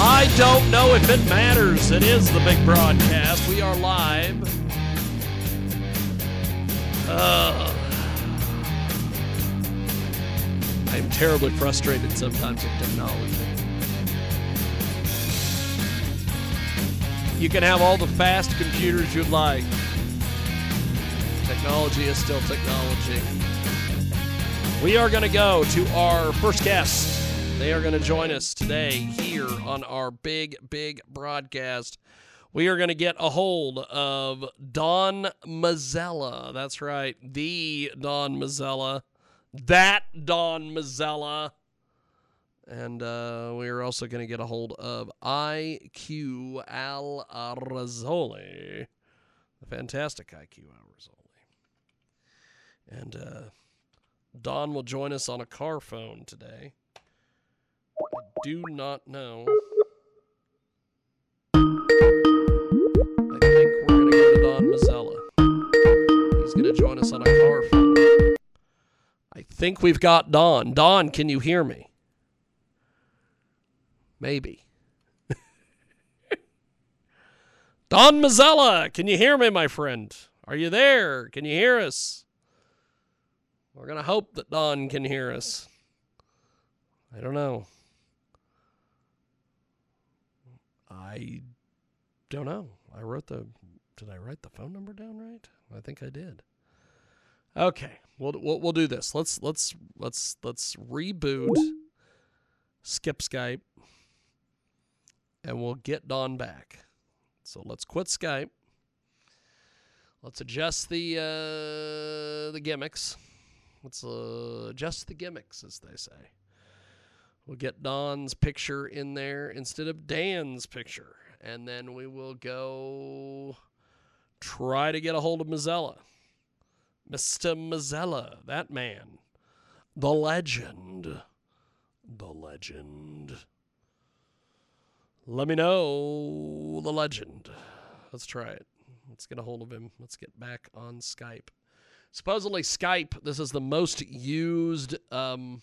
I don't know if it matters. It is the big broadcast. We are live. Uh, I'm terribly frustrated sometimes with technology. You can have all the fast computers you'd like. Technology is still technology. We are going to go to our first guest. They are going to join us today here on our big, big broadcast. We are going to get a hold of Don Mazzella. That's right, the Don Mazzella. That Don Mazzella. And uh, we are also going to get a hold of IQ Al Rassooli. The fantastic IQ Al Rassooli. And uh, Don will join us on a car phone today. Do not know. I think we're going to go to Don Mazzella. He's going to join us on a car phone. I think we've got Don. Don, can you hear me? Maybe. Don Mazzella, can you hear me, my friend? Are you there? Can you hear us? We're going to hope that Don can hear us. I don't know. I don't know. I wrote the. Did I write the phone number down right? I think I did. Okay, we'll we'll, we'll do this. Let's let's let's let's reboot. Skip Skype, and we'll get Don back. So let's quit Skype. Let's adjust the uh, the gimmicks. Let's uh, adjust the gimmicks, as they say. We'll get Don's picture in there instead of Dan's picture. And then we will go try to get a hold of Mazzella. Mr. Mazzella, that man. The legend. The legend. Let me know the legend. Let's try it. Let's get a hold of him. Let's get back on Skype. Supposedly, Skype, this is the most used. Um,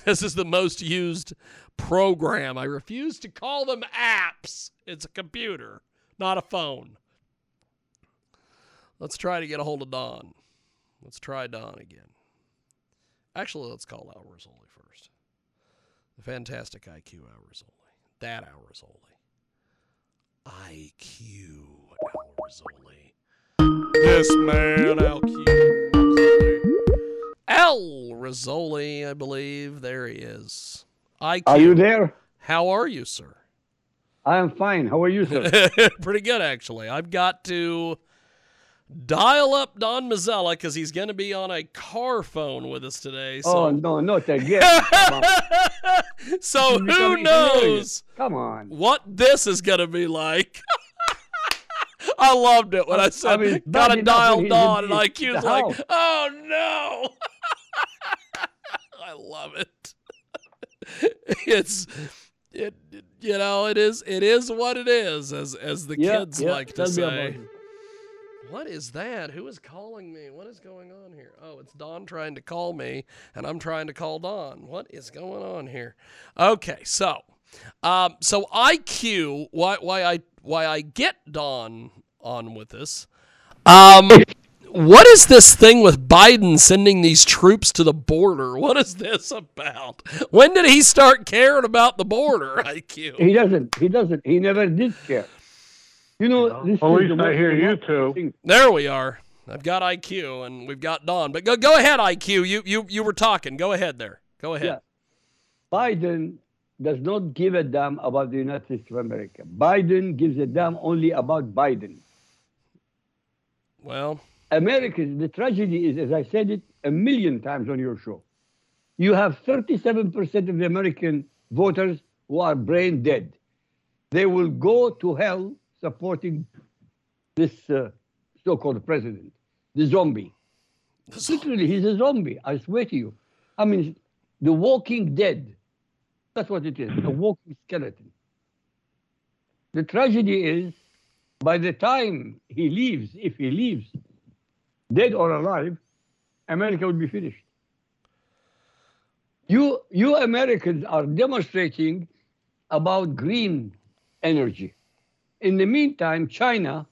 this is the most used program. I refuse to call them apps. It's a computer, not a phone. Let's try to get a hold of Don. Let's try Don again. Actually, let's call Al Rassooli first. The fantastic IQ Al Rassooli. That Al Rassooli. IQ Al Rassooli. This man, Al Rassooli. Al Rassooli, I believe. There he is. IQ. Are you there? How are you, sir? I am fine. How are you, sir? Pretty good, actually. I've got to dial up Don Mazzella because he's going to be on a car phone with us today. So. Oh, no, not again. So who knows. Come on. what this is going to be like? I loved it when I, I said, mean, got bad to enough dial when Don, and IQ's like, oh no. I love it. it's, it, you know, it is, it is what it is, as as the Yeah, kids yeah, like to tell me about say. What is that? Who is calling me? What is going on here? Oh, it's Don trying to call me, and I'm trying to call Don. What is going on here? Okay, so, um, so IQ, why, why I, why I get Don on with this? Um, what is this thing with Biden sending these troops to the border? What is this about? When did he start caring about the border? IQ. He doesn't. He doesn't. He never did care. You know, this At is least the I most hear you remarkable two. There we are. I've got IQ and we've got Don. But go go ahead, IQ. You you you were talking. Go ahead there. Go ahead. Yeah. Biden does not give a damn about the United States of America. Biden gives a damn only about Biden. Well, America, the tragedy is, as I said it a million times on your show, you have 37% of the American voters who are brain dead. They will go to hell supporting this uh, so-called president, the zombie. Literally, he's a zombie. I swear to you. I mean, the walking dead. That's what it is, a walking skeleton. The tragedy is, by the time he leaves, if he leaves, dead or alive, America will be finished. You, you Americans are demonstrating about green energy. In the meantime, China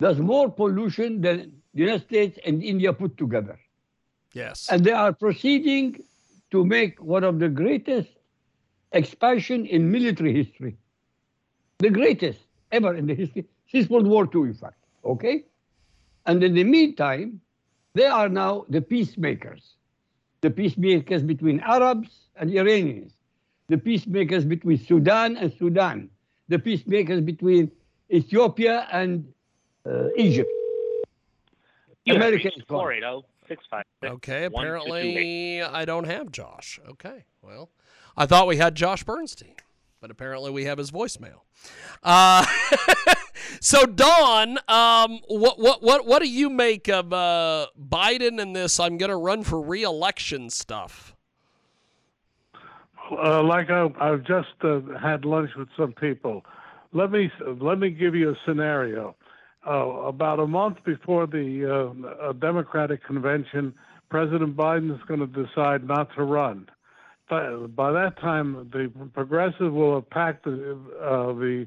does more pollution than the United States and India put together. Yes. And they are proceeding to make one of the greatest expansion in military history. The greatest ever in the history, since World War II, in fact. Okay? And in the meantime, they are now the peacemakers. The peacemakers between Arabs and Iranians. The peacemakers between Sudan and Sudan. The peacemakers between Ethiopia and uh, Egypt. You America have is reached gone. Laredo, 656 Okay, 1228. apparently I don't have Josh. Okay, well, I thought we had Josh Bernstein, but apparently we have his voicemail. Uh, so Don, um, what what what what do you make of uh, Biden and this? I'm going to run for re-election stuff. uh, like I, I've just uh, had lunch with some people. Let me let me give you a scenario. Uh, about a month before the uh, Democratic convention, President Biden is going to decide not to run. By, by that time, the progressive will have packed the, uh, the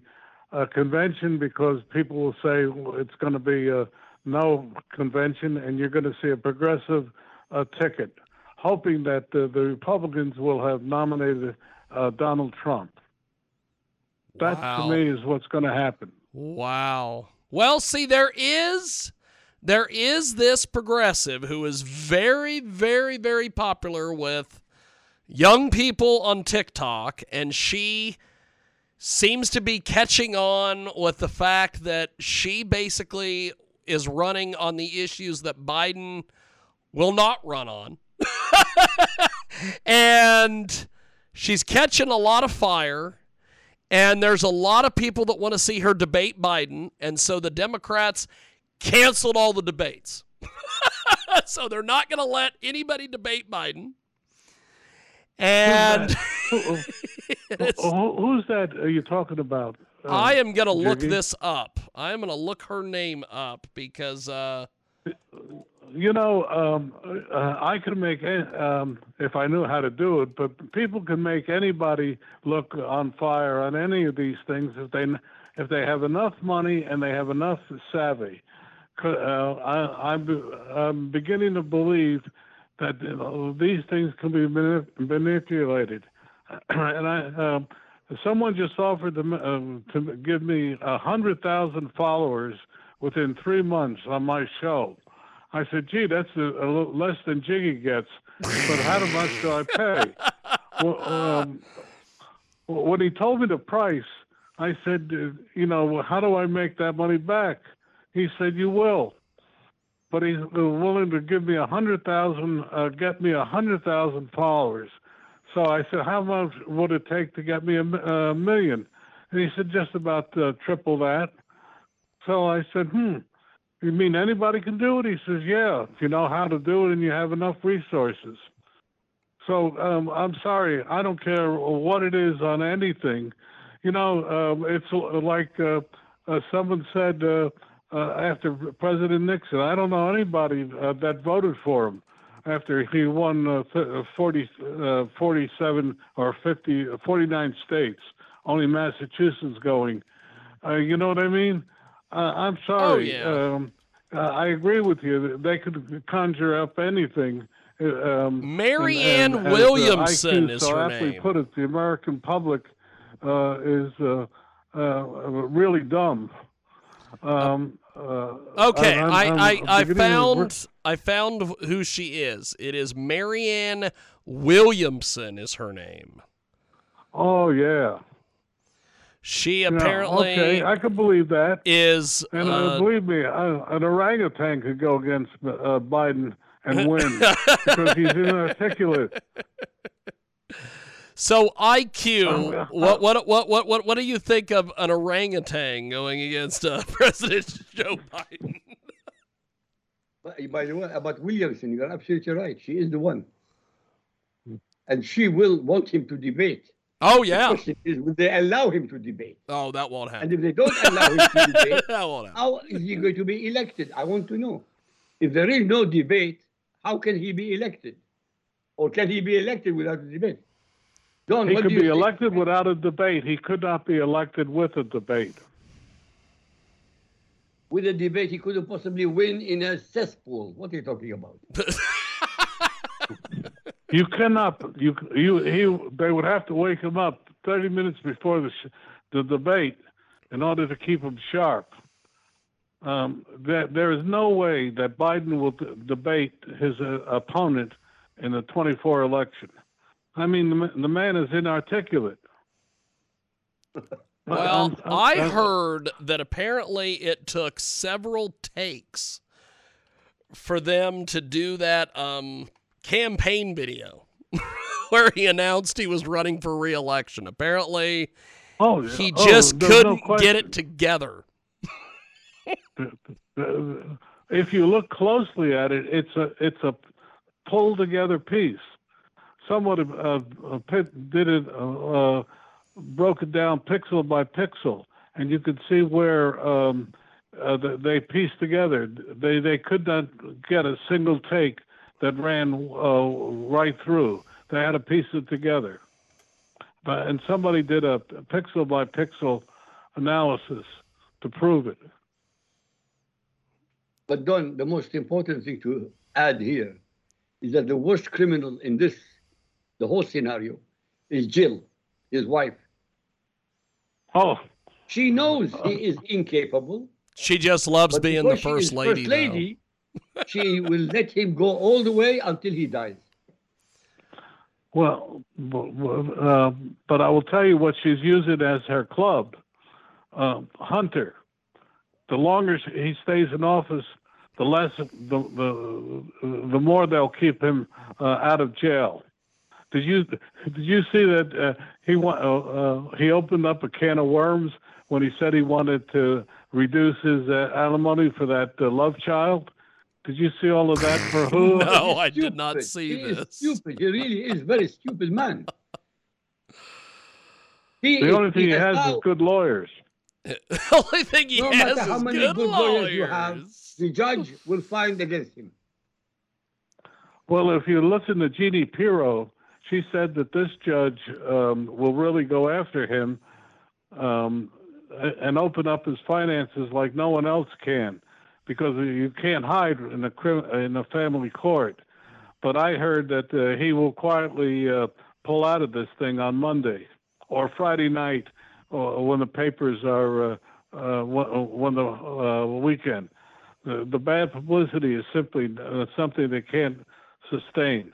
uh, convention because people will say well, it's going to be a no convention, and you're going to see a progressive uh, ticket, hoping that uh, the Republicans will have nominated uh, Donald Trump. That Wow. to me is what's going to happen. Wow. Well, see, there is there is this progressive who is very, very, very popular with young people on TikTok, and she seems to be catching on with the fact that she basically is running on the issues that Biden will not run on. and she's catching a lot of fire. And there's a lot of people that want to see her debate Biden. And so the Democrats canceled all the debates. so they're not going to let anybody debate Biden. And Who, who- who- who's that are you talking about? Uh, I am going to look this up. I am going to look her name up because uh, You know, um, uh, I could make um, if I knew how to do it, but people can make anybody look on fire on any of these things if they if they have enough money and they have enough savvy. Uh, I, I'm I'm beginning to believe that these things can be manipulated, and I. Um, Someone just offered to, um, to give me a hundred thousand followers within three months on my show. I said, "Gee, that's a, a less than Jiggy gets, but how much do I pay?" well, um, when he told me the price, I said, "You know, how do I make that money back?" He said, "You will." But he's uh, willing to give me a hundred thousand, uh, get me a hundred thousand followers. So I said, "How much would it take to get me a, a million? And he said, "Just about uh, triple that." So I said, "Hmm." You mean anybody can do it? He says, Yeah, if you know how to do it and you have enough resources. So um, I'm sorry, I don't care what it is on anything. You know, um, it's like uh, uh, someone said uh, after President Nixon, I don't know anybody uh, that voted for him after he won uh, th- uh, 40, uh, 47 or 50, uh, 49 states, only Massachusetts going. Uh, you know what I mean? Uh, I'm sorry. Oh, yeah. Um, I agree with you. They could conjure up anything. Um, Mary and- Ann and uh, Williamson IQ is so her name. put it, the American public uh, is uh, uh, really dumb. Um, uh, Okay, I'm- I, I'm I, I beginning found I found who she is. It is Marianne Williamson is her name. Oh yeah. She apparently okay, I can believe that. is And uh, uh, believe me, uh, an orangutan could go against uh, Biden and win because he's inarticulate. So IQ, what what what what what what do you think of an orangutan going against uh, President Joe Biden? By by the way, about Williamson, you're absolutely right. She is the one. And she will want him to debate. Oh The yeah. question is, will they allow him to debate? Oh, that won't happen. And if they don't allow him to debate, that won't happen. how is he going to be elected? I want to know. If there is no debate, how can he be elected? Or can he be elected without a debate? Don, He could be think? elected without a debate. He could not be elected with a debate. With a debate, he couldn't possibly win in a cesspool. What are you talking about? You cannot. You you he. They would have to wake him up 30 minutes before the sh- the debate in order to keep him sharp. Um, that there is no way that Biden will d- debate his uh, opponent in the 24 election. I mean, the, the man is inarticulate. Well, I heard that apparently it took several takes for them to do that um, campaign video where he announced he was running for reelection. Apparently, Oh, he oh, just no couldn't get it together. If you look closely at it, it's a it's a pulled together piece. Pit- did it, uh, uh, broke down pixel by pixel, and you could see where um, uh, th- they pieced together. They they could not get a single take that ran uh, right through. They had to piece it together, but and somebody did a pixel by pixel analysis to prove it. But Don, the most important thing to add here is that the worst criminal in this, the whole scenario, is Jill, his wife. Oh, She knows he is incapable. She just loves being the first lady. First lady, she will let him go all the way until he dies. Well, bu- bu- uh, but I will tell you what she's using as her club, uh, Hunter. The longer he stays in office, the less the the, the more they'll keep him uh, out of jail. Did you did you see that uh, he wa- uh, uh, he opened up a can of worms when he said he wanted to reduce his uh, alimony for that uh, love child? Did you see all of that for who? No, I did not see he Is this. stupid. He really is very stupid man. He The is- only thing he has now- is good lawyers. the only thing he no has matter how is many good, good lawyers you have, the judge will find against him. Well, if you listen to Jeanine Pirro, she said that this judge um, will really go after him um, and open up his finances like no one else can, because you can't hide in a in a family court. But I heard that uh, he will quietly uh, pull out of this thing on Monday or Friday night, or when the papers are uh, uh, when when the uh, weekend. The, the bad publicity is simply uh, something they can't sustain.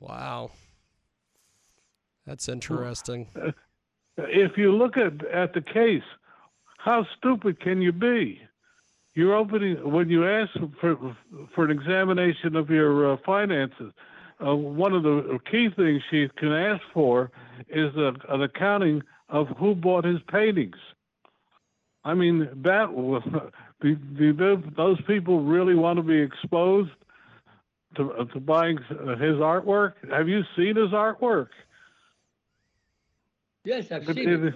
Wow. That's interesting. If you look at at the case, how stupid can you be? You're opening when you ask for for an examination of your uh, finances. Uh, one of the key things she can ask for is a, an accounting of who bought his paintings. I mean, that was, do, do those- those people really want to be exposed to uh, to buying his artwork? Have you seen his artwork? Yes, I've It- seen it.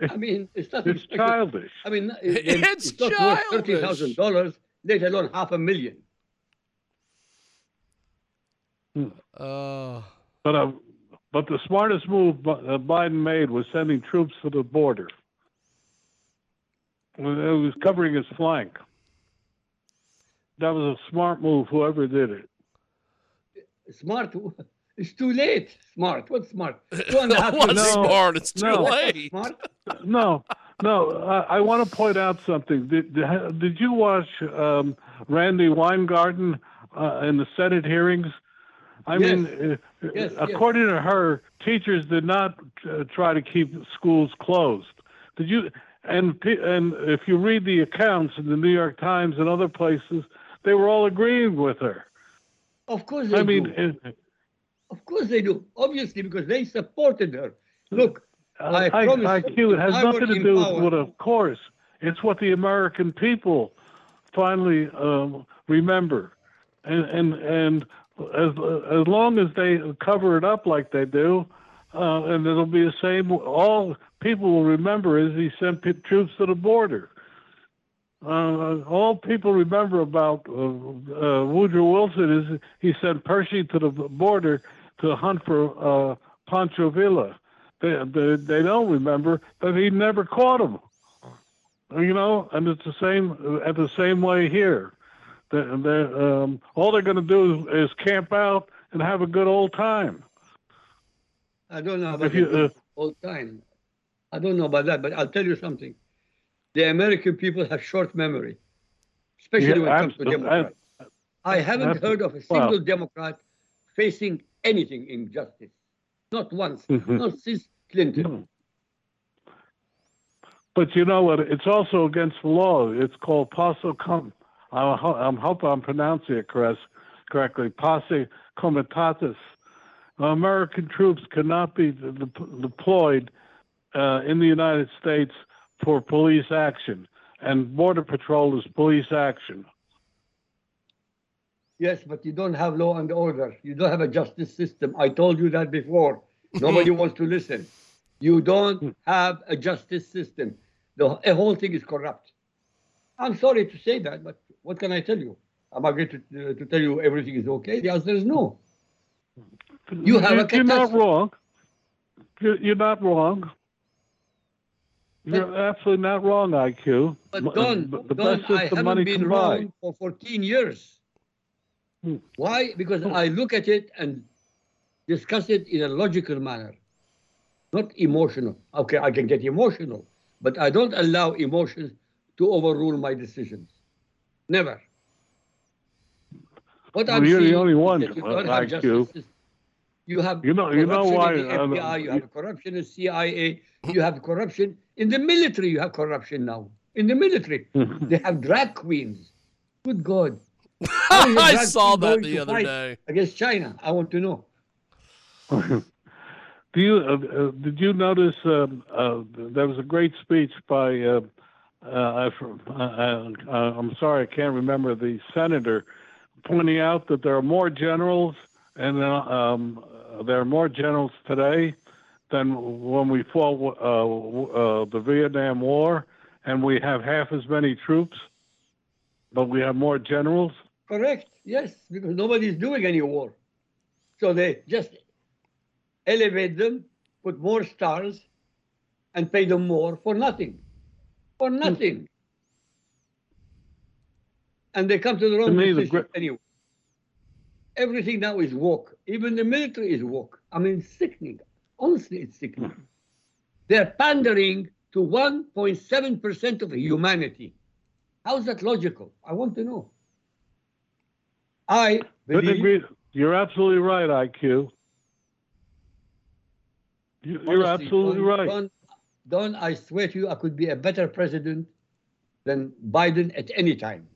it- I mean, it's nothing it's special. childish. I mean, It's it's, not worth thirty thousand dollars, let alone half a million. Uh, But uh, but the smartest move Bi- uh, Biden made was sending troops to the border. It was covering his flank. That was a smart move, whoever did it. Smart, it's too late. Smart, what's smart? Two and a half what's years later. smart? It's too No. late. Smart? No, no. I, I want to point out something. Did did, did you watch um, Randi Weingarten uh, in the Senate hearings? I Yes. mean, uh, Yes, yes. according to her, teachers did not uh, try to keep schools closed. Did you? And and if you read the accounts in the New York Times and other places, they were all agreeing with her. Of course they I mean, do. Of course they do. Obviously, because they supported her. Look, I I, promise I, you, IQ it has nothing to do with, of course. It's what the American people finally um, remember, and and and as as long as they cover it up like they do, uh, and it'll be the same. All people will remember is he sent troops to the border. Uh, all people remember about uh, uh, Woodrow Wilson is he sent Pershing to the border to hunt for uh, Pancho Villa. They, they they don't remember that he never caught him. You know, and it's the same at the same way here. They, they, um, all they're going to do is camp out and have a good old time. I don't know about you, uh, whole time. I don't know about that, but I'll tell you something. The American people have short memory, especially Yeah, when it comes to Democrats. I haven't heard of a well- single Democrat facing anything in justice. Not once. Mhm. Not since Clinton. But you know what? It's also against the law. It's called posse com. I hope I'm pronouncing it correct, correctly. Posse comitatus. American troops cannot be de- de- deployed uh, in the United States for police action, and border patrol is police action. Yes, but you don't have law and order. You don't have a justice system. I told you that before. Nobody wants to listen. You don't have a justice system. The whole thing is corrupt. I'm sorry to say that, but what can I tell you? Am I going to, uh, to tell you everything is okay? The answer is no. You have a You're not wrong. You're, you're not wrong. You're absolutely not wrong, IQ. But Don, the Don best I haven't money been wrong for 14 years. Hmm. Why? Because I look at it and discuss it in a logical manner, not emotional. Okay, I can get emotional, but I don't allow emotions to overrule my decisions. Never. What Well, I'm you're the only one, you uh, don't have like you. You have You know- you know corruption why, in the uh, FBI, you you- have corruption in CIA, you have corruption in the military. You have corruption now in the military. they have drag queens. Good God! How is a I saw that the other day. against China. I want to know. Do you uh, uh, did you notice um, uh, there was a great speech by uh, uh, I, uh, uh, I'm sorry I can't remember the senator pointing out that there are more generals and uh, um, there are more generals today than when we fought uh, uh, the Vietnam War, and we have half as many troops, but we have more generals. Correct. Yes, because nobody's doing any war, so they just elevate them, put more stars, and pay them more for nothing, for Hmm. nothing. And they come to the wrong the decision anyway. Everything now is woke. Even the military is woke. I mean, sickening. Honestly, it's sickening. They're pandering to 1.7% of humanity. How is that logical? I want to know. I believe. You're absolutely right, IQ. You- You're honestly, absolutely Don, right. Don, Don, I swear to you, I could be a better president than Biden at any time.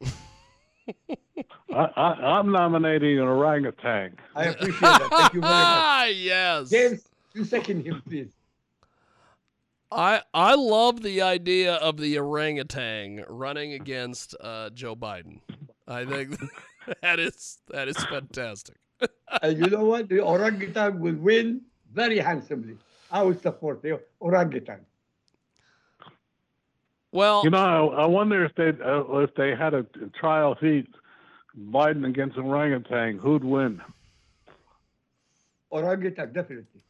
I, I, I'm nominating an orangutan. I appreciate that. Thank you very much. Ah, yes. James, you second him, please. I I love the idea of the orangutan running against uh, Joe Biden. I think that is that is fantastic. And you know what? The orangutan will win very handsomely. I will support the orangutan. Well, You know, I, I wonder if they uh, if they had a trial heat, Biden against orangutan, who'd win? Orangutan, definitely.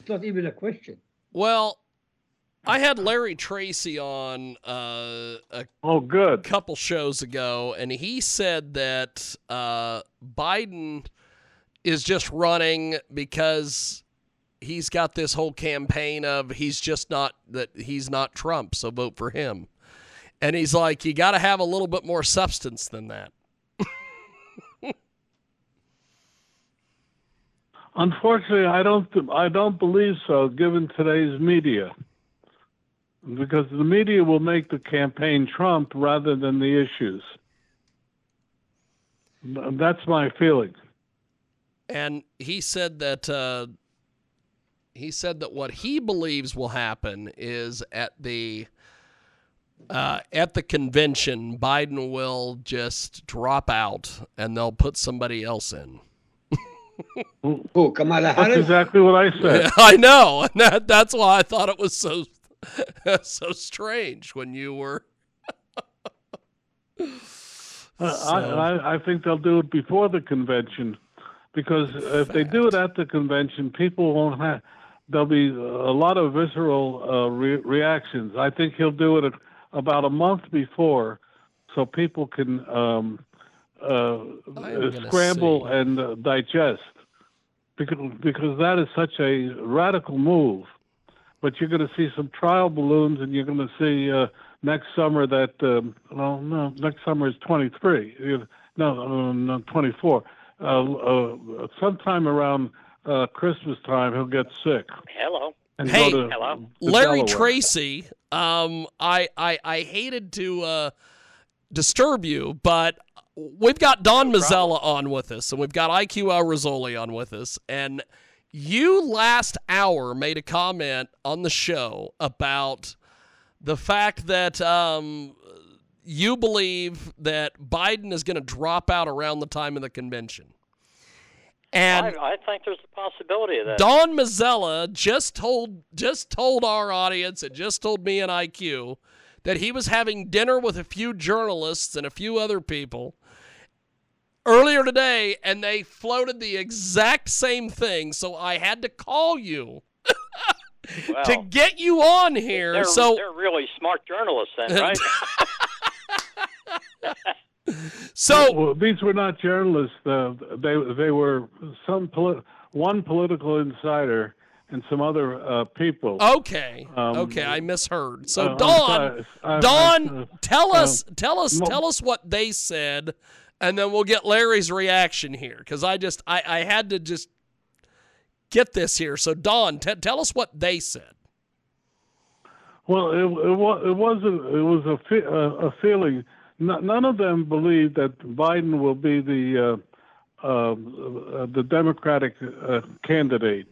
It's not even a question. well, I had Larry Tracy on uh, a Oh, good. couple shows ago, and he said that uh, Biden is just running because he's got this whole campaign of he's just not that he's not Trump, so vote for him. And he's like, you got to have a little bit more substance than that. Unfortunately, I don't. I don't believe so, given today's media, because the media will make the campaign Trump rather than the issues. That's my feeling. and he said that uh, he said that what he believes will happen is at the uh, at the convention, Biden will just drop out and they'll put somebody else in. Who, Kamala That's Harris? exactly what I said. Yeah, I know, and that, that's why I thought it was so so strange when you were. Uh, So- I, I, I think they'll do it before the convention, because if they do it at the convention, people won't have. There'll be a lot of visceral uh, re- reactions. I think he'll do it at, about a month before, so people can um, uh, I am gonna scramble see. and uh, digest, because because that is such a radical move. But you're going to see some trial balloons, and you're going to see uh, next summer that um, well, no, next summer is 23. You- No, no, no 24. Uh, uh, sometime around uh, Christmas time, he'll get sick Hello. And Hey. go to, Hello. to Larry Delaware. Tracy, um, I, I I hated to uh, disturb you, but we've got Don Mazzella on with us, and we've got IQ Al Rassooli on with us, and you last hour made a comment on the show about the fact that um, you believe that Biden is going to drop out around the time of the convention. And I, I think there's a possibility of that. Don Mazzella just told just told our audience and just told me and IQ that he was having dinner with a few journalists and a few other people earlier today and they floated the exact same thing so I had to call you Wow. to get you on here they're, so they're really smart journalists, then, right? so Well, these were not journalists. Uh, they they were some poli- one political insider and some other uh, people. okay Um, okay I misheard so Uh, Don sorry. I- I- Don, tell uh, us, tell us, tell us what they said, and then we'll get Larry's reaction here because I just, I, I had to just get this here. So Don, t- tell us what they said. Well, it, it was it was a it was a, fe- a, a feeling. None of them believe that Biden will be the uh, uh, the Democratic uh, candidate.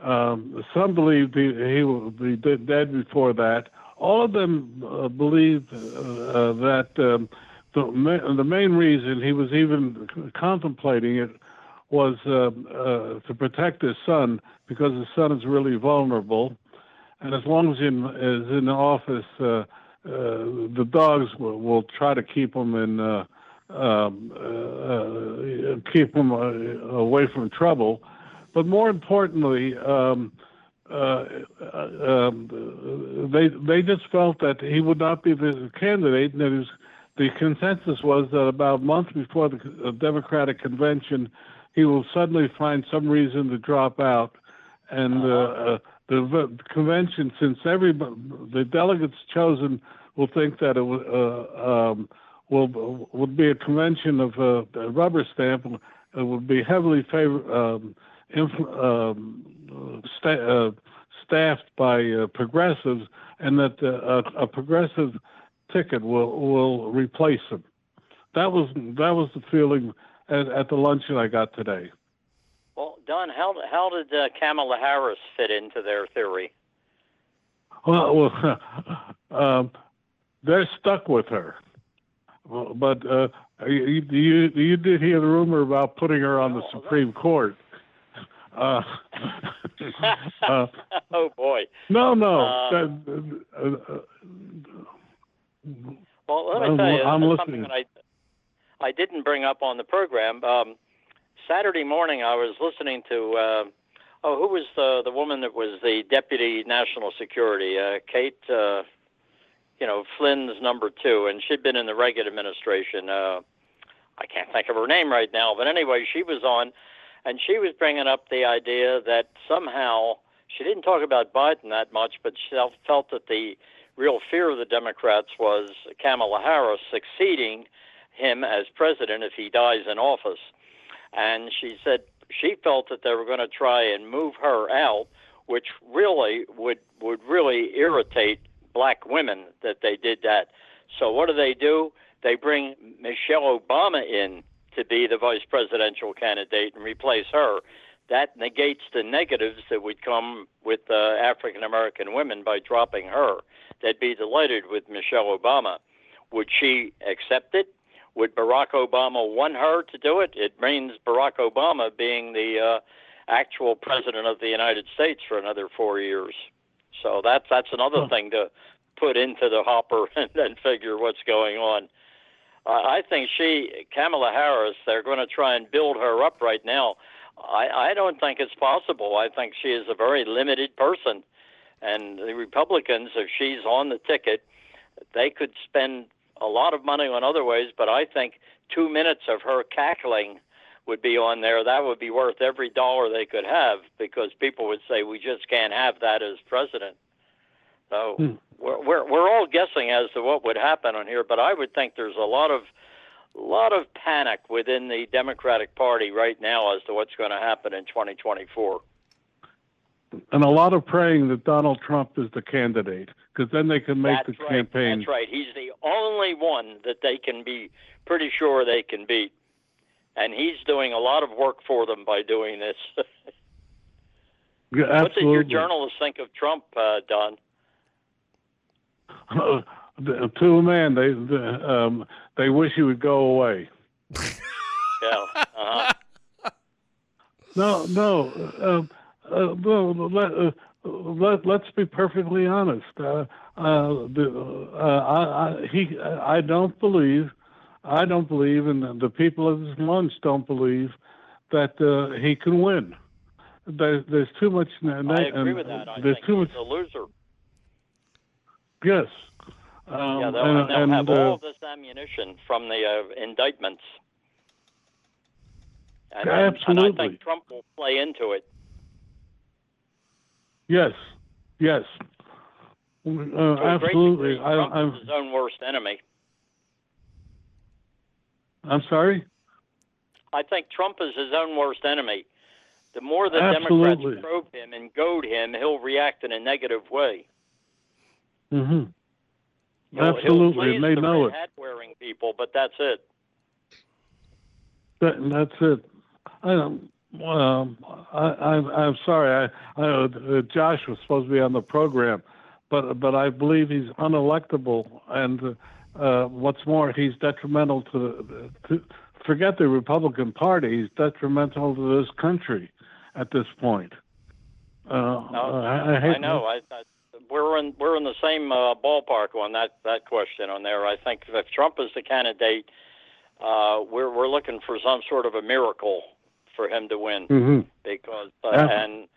Um, some believe he, he will be de- dead before that. All of them uh, believe uh, uh, that um, the ma- the main reason he was even contemplating it was to protect his son because his son is really vulnerable and as long as he is in office, the dogs will, will try to keep them in, uh, um, uh, uh, keep him uh, away from trouble. But more importantly, um, uh, uh, um, they they just felt that he would not be the candidate, and that his, the consensus was that about a month before the uh, Democratic convention, he will suddenly find some reason to drop out, and uh, uh, the convention, since every the delegates chosen will think that it uh, um, will would be a convention of uh, a rubber stamp, it would be heavily favor, um, inf- um, sta- uh, staffed by uh, progressives, and that uh, a, a progressive ticket will will replace him. That was that was the feeling at, at the luncheon I got today. Well, Don, how how did uh, Kamala Harris fit into their theory? Well, well um, they're stuck with her. But uh, you, you you did hear the rumor about putting her on the Supreme Court. Uh, uh, oh boy. no, no. That- uh, uh, Well, let me I'm- tell you, I'm something listening. that I I didn't bring up on the program. Um, Saturday morning, I was listening to uh, oh, who was the the woman that was the deputy national security? Uh, Kate, uh, you know Flynn's number two, and she'd been in the Reagan administration. Uh, I can't think of her name right now, but anyway, she was on, and she was bringing up the idea that somehow she didn't talk about Biden that much, but she felt that the real fear of the Democrats was Kamala Harris succeeding him as president if he dies in office. And she said she felt that they were going to try and move her out, which really would would really irritate black women that they did that. So what do they do? They bring Michelle Obama in to be the vice presidential candidate and replace her. That negates the negatives that would come with uh, African American women by dropping her. They'd be delighted with Michelle Obama. Would she accept it? Would Barack Obama want her to do it? It means Barack Obama being the uh, actual president of the United States for another four years. So that's that's another thing to put into the hopper and then figure what's going on. Uh, I think she, Kamala Harris, they're going to try and build her up right now. I, I don't think it's possible. I think she is a very limited person. And the Republicans, if she's on the ticket, they could spend a lot of money on other ways, but I think two minutes of her cackling would be on there. That would be worth every dollar they could have because people would say, we just can't have that as president. So hmm. we're, we're, we're all guessing as to what would happen on here, but I would think there's a lot of lot of panic within the Democratic Party right now as to what's going to happen in 2024. And a lot of praying that Donald Trump is the candidate, because then they can make That's the right. campaign. That's right. He's the only one that they can be pretty sure they can beat, and he's doing a lot of work for them by doing this. yeah, absolutely. What did your journalists think of Trump, uh, Don? Uh, to a man, they um, they wish he would go away. yeah. Uh-huh. No, no. Uh, uh, well, let, uh, let, let's be perfectly honest. Uh, uh, the, uh, I, I, he, I don't believe, I don't believe, and the people of his lunch don't believe that uh, he can win. There, there's too much. I agree with that. I there's too much. a loser. Yes. Um, yeah, they'll, and, they'll and, have uh, all of this ammunition from the uh, indictments. And, absolutely. And I think Trump will play into it. Yes, yes, uh, absolutely. I, Trump I'm is his own worst enemy. I'm sorry. I think Trump is his own worst enemy. The more the Absolutely. Democrats probe him and goad him, he'll react in a negative way. Mm-hmm. He'll, Absolutely, he'll and they the know it. Hat wearing people, but that's it. That, that's it. I don't. Um, I, I'm I'm sorry. I, I uh, Josh was supposed to be on the program, but but I believe he's unelectable, and uh, what's more, he's detrimental to, to forget the Republican Party. He's detrimental to this country at this point. Uh, No, I, I, I know. I, I, we're in we're in the same uh, ballpark on that that question on there. I think if Trump is the candidate, uh, we're we're looking for some sort of a miracle for him to win hmm because uh, Yeah. and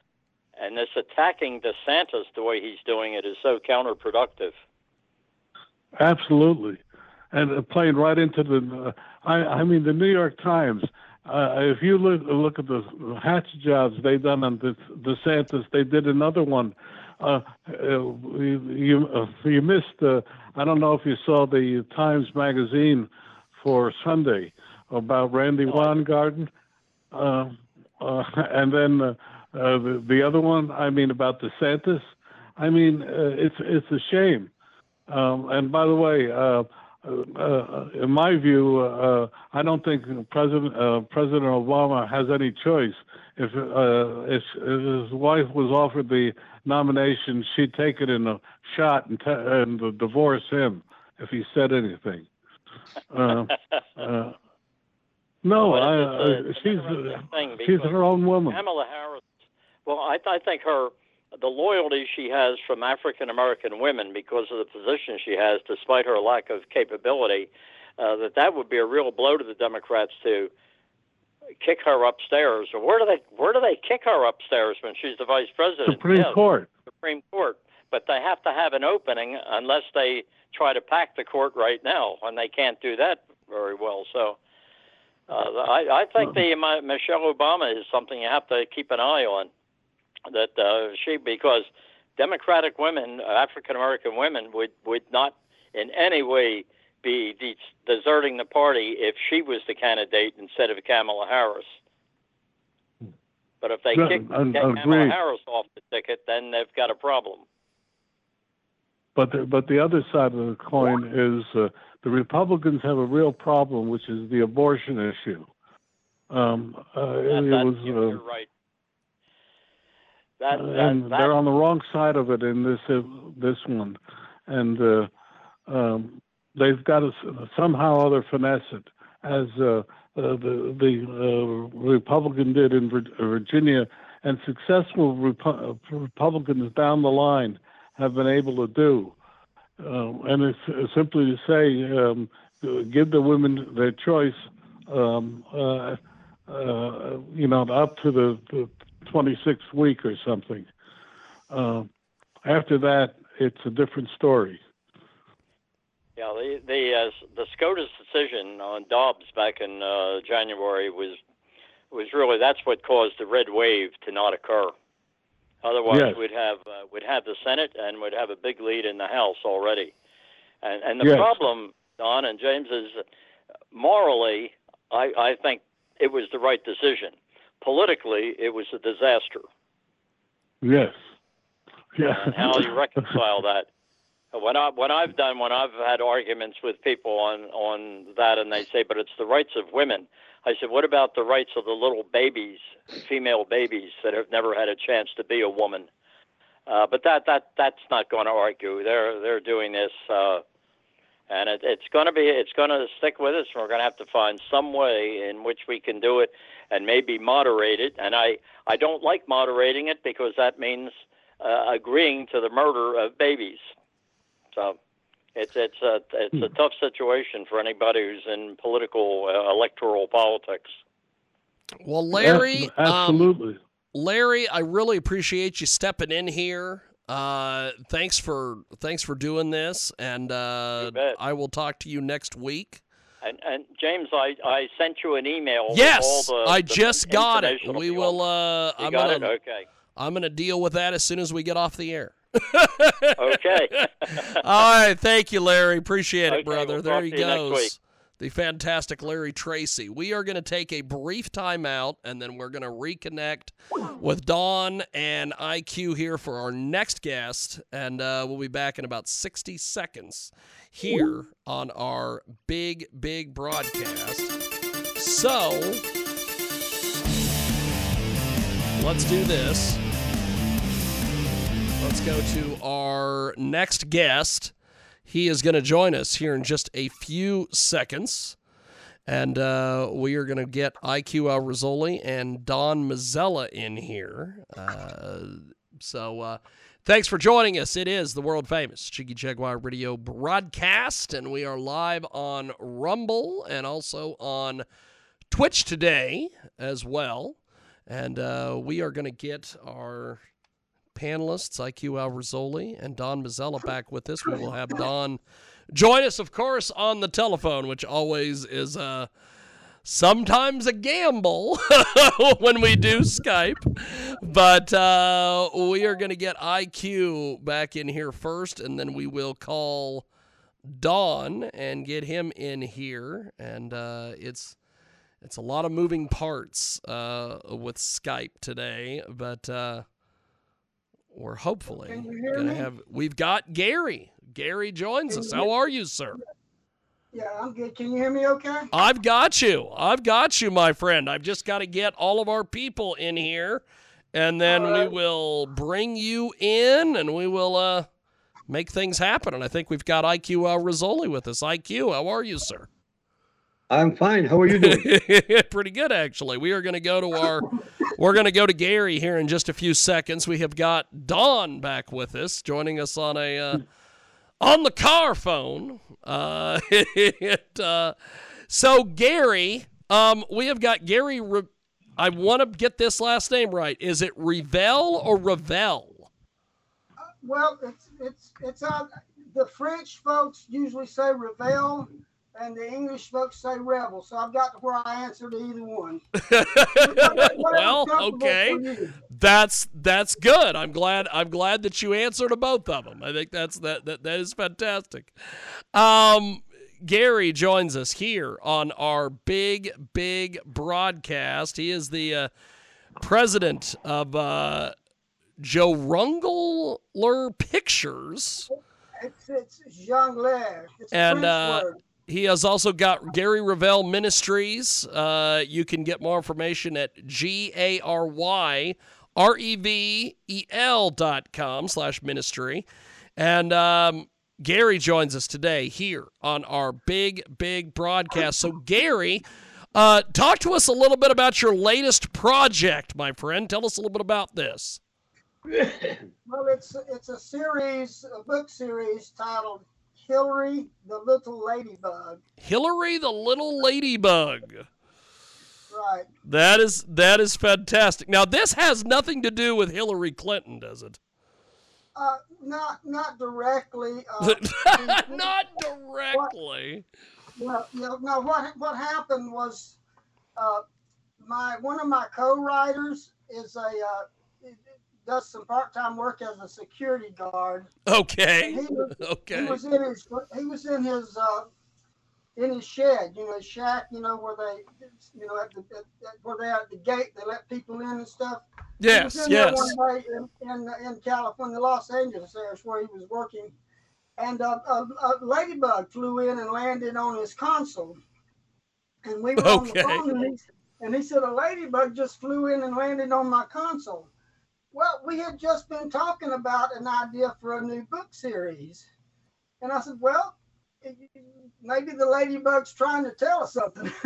and this attacking DeSantis the way he's doing it is so counterproductive. Absolutely, and uh, playing right into the. Uh, I, I mean, the New York Times. Uh, if you look look at the hatch jobs they've done on the DeSantis, they did another one. Uh, uh, you you, uh, you missed. Uh, I don't know if you saw the Times magazine for Sunday about Randi Weingarten, uh, uh, and then uh, uh, the, the other one. I mean about DeSantis. I mean, uh, it's it's a shame. Um, and by the way, uh, uh, in my view, uh, I don't think President uh, President Obama has any choice. If, uh, if his wife was offered the nomination, she'd take it in a shot and, t- and divorce him if he said anything. No, I, a- uh, she's thing she's her own woman. Kamala Harris. Well, I, I think her the loyalty she has from African American women because of the position she has, despite her lack of capability, uh, that that would be a real blow to the Democrats to kick her upstairs. Or where do they where do they kick her upstairs when she's the vice president? Supreme Yes, Court. Supreme Court. But they have to have an opening unless they try to pack the court right now, and they can't do that very well. So. Uh, I, I think the my, Michelle Obama is something you have to keep an eye on. That uh, she, because Democratic women, African American women, would would not in any way be de- deserting the party if she was the candidate instead of Kamala Harris. But if they Yeah, kick I- Kamala agree. Harris off the ticket, then they've got a problem. But the, but the other side of the coin is uh, the Republicans have a real problem, which is the abortion issue. Um, uh, That, that, was, you're, uh, you're right. That, and they're on the wrong side of it in this uh, this one, and uh, um, they've got to somehow or other finesse it, as uh, uh, the the uh, Republican did in Virginia, and successful Repu- uh, Republicans down the line have been able to do. Um, and it's simply to say, um, give the women their choice. Um, uh, uh, you know, up to the, the 26th week or something. Uh, after that, it's a different story. Yeah, the the uh, the SCOTUS decision on Dobbs back in uh, January was was really that's what caused the red wave to not occur. Otherwise, Yes. we'd have uh, we'd have the Senate and we'd have a big lead in the House already. And and the Yes. problem, Don and James, is morally, I I think it was the right decision. Politically, it was a disaster. Yes. Yeah. and how you reconcile that. When I when I've done when I've had arguments with people on on that, and they say, but it's the rights of women. I said, what about the rights of the little babies, female babies that have never had a chance to be a woman? Uh, but that that that's not going to argue. They're they're doing this, uh, and it, it's going to be it's going to stick with us. We're going to have to find some way in which we can do it, and maybe moderate it. And I I don't like moderating it because that means uh, agreeing to the murder of babies. So it's it's a it's a tough situation for anybody who's in political uh, electoral politics. Well, Larry, Ab- um, absolutely. Larry, I really appreciate you stepping in here. Uh, thanks for thanks for doing this, and uh, I will talk to you next week. And and James, I, I sent you an email. with Yes, all the, I the just got it. We will. Uh, You I'm got gonna it. Okay. I'm gonna deal with that as soon as we get off the air. Okay. All right, thank you, Larry. Appreciate Okay, it, brother. we'll there he to you next goes. The fantastic Larry Tracy. We are going to take a brief timeout and then we're going to reconnect with Don and IQ here for our next guest. And uh, we'll be back in about 60 seconds here on our big, big broadcast. So let's do this. Let's go to our next guest. He is going to join us here in just a few seconds. And uh, we are going to get IQ Al Rassooli and Don Mazzella in here. Uh, so uh, thanks for joining us. It is the world famous Jiggy Jaguar Radio broadcast, and we are live on Rumble and also on Twitch today as well. And uh, we are going to get our panelists, IQ Al Rassooli and Don Mazzella, back with us. We will have Don join us, of course, on the telephone, which always is uh, sometimes a gamble when we do Skype. But uh, we are going to get IQ back in here first, and then we will call Don and get him in here. And uh, it's it's a lot of moving parts uh, with Skype today, but uh, we're hopefully Can you hear gonna have. We've got Gary. Gary joins us. How are you, sir? Yeah, I'm good. Can you hear me okay? I've got you. I've got you, my friend. I've just got to get all of our people in here, and then All we will bring you in, and we will uh, make things happen. And I think we've got IQ uh, Rassooli with us. IQ, how are you, sir? I'm fine. How are you doing? Pretty good, actually. We are going to go to our, we're going to go to Gary here in just a few seconds. We have got Don back with us, joining us on a, uh, on the car phone. Uh, it, uh, so Gary, um, we have got Gary. Re- I want to get this last name right. Is it Revel or Revel? Well, it's it's it's on. The French folks usually say revel, and the English folks say rebel. So I've got to where I answer to either one. Well, okay. That's that's good. I'm glad I'm glad that you answered to both of them. I think that's that that, that is fantastic. Um Gary joins us here on our big big broadcast. He is the uh, president of uh, Jongleur Pictures. It's it's jongleur. It's a And, French uh, word. He has also got Gary Revel Ministries. Uh, you can get more information at G A R Y R E V E L dot com slash ministry. And um, Gary joins us today here on our big, big broadcast. So, Gary, uh, talk to us a little bit about your latest project, my friend. Tell us a little bit about this. Well, it's it's a series, a book series titled Hillary the Little Ladybug. Hillary the Little Ladybug. Right. That is that is fantastic. Now this has nothing to do with Hillary Clinton, does it? Uh, not not directly. Uh, Not directly. Well, you know, no. What what happened was, uh, my one of my co-writers is a uh, does some part-time work as a security guard. Okay. He was, he was in his he was in his uh, in his shed, you know, shack, you know, where they, you know, at the at, at, where they at the gate, they let people in and stuff. Yes, yes. One day in, in in California, Los Angeles, there is where he was working, and uh, a, a ladybug flew in and landed on his console, and we were on Okay. the phone, and he, and he said a ladybug just flew in and landed on my console. Well, we had just been talking about an idea for a new book series, and I said, well. Maybe the ladybug's trying to tell us something.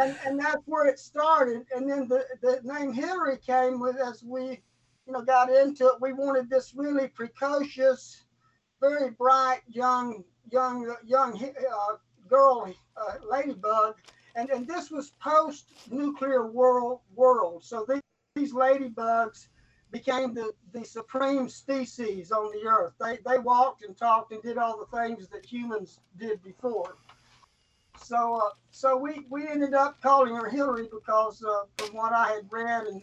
and, and that's where it started. And then the, the name Hillary came with as we, you know, got into it. We wanted this really precocious, very bright young young young uh, girl, uh, ladybug, and and this was post nuclear world world. So these, these ladybugs became the, the supreme species on the earth. They they walked and talked and did all the things that humans did before. So uh, so we, we ended up calling her Hillary because uh, from what I had read and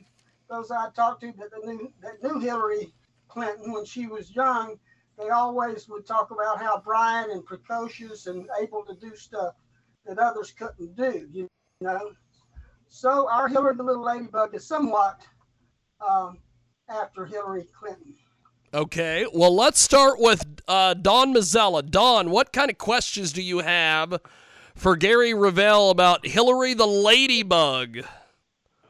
those I talked to that knew that knew Hillary Clinton when she was young, they always would talk about how bright and precocious and able to do stuff that others couldn't do. You know. So our Hillary the Little Ladybug is somewhat um, after Hillary Clinton. Okay. Well, let's start with uh, Don Mazzella. Don, what kind of questions do you have for Gary Revel about Hillary the Ladybug?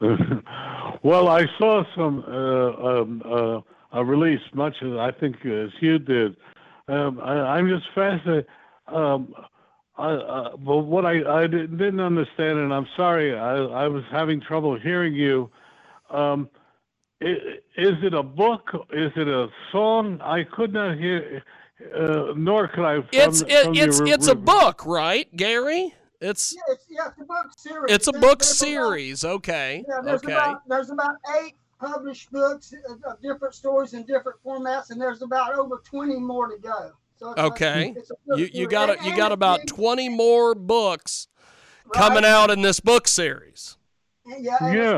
well, I saw some uh, um, uh, a release, much as I think as you did. Um, I, I'm just fascinated. Um, I, uh, but what I, I didn't didn't understand, and I'm sorry, I, I was having trouble hearing you. Um, i- is it a book? Is it a song? I could not hear, uh, nor could I. From, It's it, from it's re- it's a book, right, Gary? It's Yeah, it's, yeah, it's a book series. it's a There- book there's about- series. Okay. Yeah, there's Okay. about there's about eight published books of, of different stories in different formats, and there's about over twenty more to go. So it's a- Okay. it's a book You you got And- you got about twenty more books coming right? out in this book series. Yeah, Yeah.